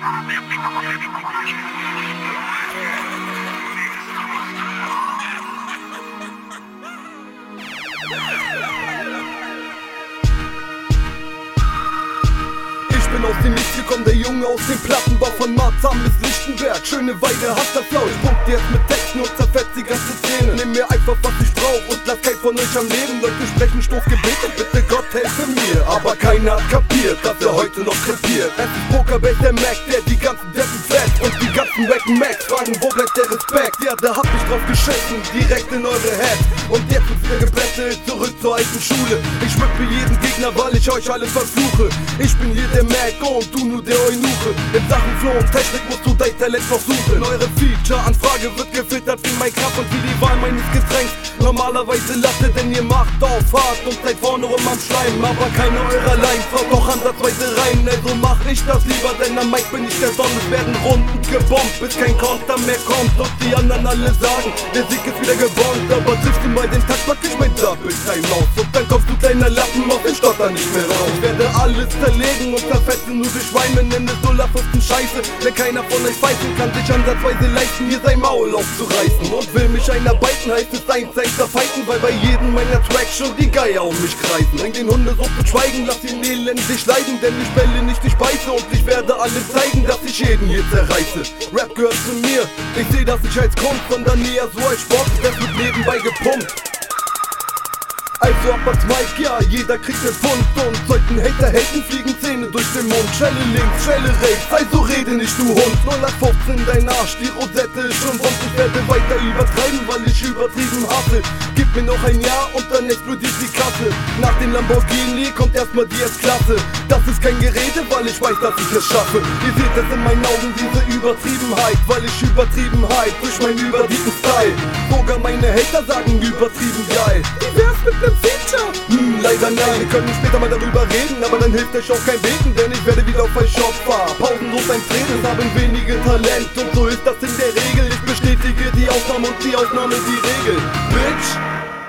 Ich bin aus dem Nichts gekommen, der Junge aus dem Plattenbau von Marzahn bis Lichtenberg. Schöne Weide, Hasserflau, ich pump jetzt mit Techno, zerfetzt die ganze Szene. Nimm mir einfach, was ich brauch und lass kein von euch am Leben. Leute sprechen Stoßgebet keiner hat kapiert, dass er heute noch krepiert. Es ist Pokerbase der Mac, der die ganzen Deppen fett und die ganzen Wacken Macs fragen, wo bleibt der Respekt? Ja, da hab ich drauf geschissen, direkt in eure Head. Und jetzt ist wieder gebettelt, zurück zur alten Schule. Ich schmücke jeden Gegner, weil ich euch alle verfluche. Ich bin hier der Mac und du nur der Eunuche. In Sachen Flow und Technik musst du dein Talent noch suchen. Eure Feature-Anfrage wird gefiltert wie mein Kraft und wie die Wahl meines Getränks. Normalerweise lasse, denn ihr macht auf hart und seid vorne rum am Schleim. Aber keine eurer Lines haut doch ansatzweise rein. Also mach ich das lieber, denn am Mike bin ich der Sonne. Es werden Runden gebombt, bis kein Konter mehr kommt. Und die anderen alle sagen, der Sieg ist wieder gewonnen. Aber triffst du mal den Takt, pack ich mein Double Time aus. Und dann kommst du kleiner Lappen auf den Stotter nicht mehr raus. Ich werde alles zerlegen und zerfetzen, nur durch Schweine, nenne Dollarfürsten Scheiße. Denn keiner von euch pfeifen kann sich ansatzweise leisten, hier sein Maul aufzureißen. Und will mich einer beiten, heißt es eins, eins zerfeiten, weil bei jedem meiner Tracks schon die Geier um mich kreisen. Bring den Hunde so zu schweigen, lass ihn elendig leiden, denn ich bälle nicht, ich beiße und ich werde allen zeigen, dass ich jeden hier zerreiße. Rap gehört zu mir, ich seh das nicht als Kunst, sondern eher so als Sport, das wird nebenbei gepumpt. Also ab als Mike, ja, jeder kriegt den Pfund Und sollten Hater haten, fliegen Zähne durch den Mund Schelle links, Schelle rechts, also rede nicht du Hund 0815 dein Arsch, die Rosette ist schon rund Ich werde weiter übertreiben, weil ich übertrieben hasse. Gib mir noch ein Jahr und dann explodiert die Kasse. Nach dem Lamborghini kommt erstmal die S-Klasse. Das ist kein Gerede, weil ich weiß, dass ich es schaffe. Ihr seht es in meinen Augen, diese Übertriebenheit Weil ich Übertriebenheit durch meinen übertrieben Style. Sogar meine Hater sagen übertrieben geil. Wie wär's mit nem Feature? Hm, leider nein, wir können später mal darüber reden Aber dann hilft euch auch kein Beten, denn ich werde wieder auf euch Shop fahren. Pausenlos ein Training, haben wenige Talent Und so ist das in Ausnahme und die Ausnahme die Regel Bitch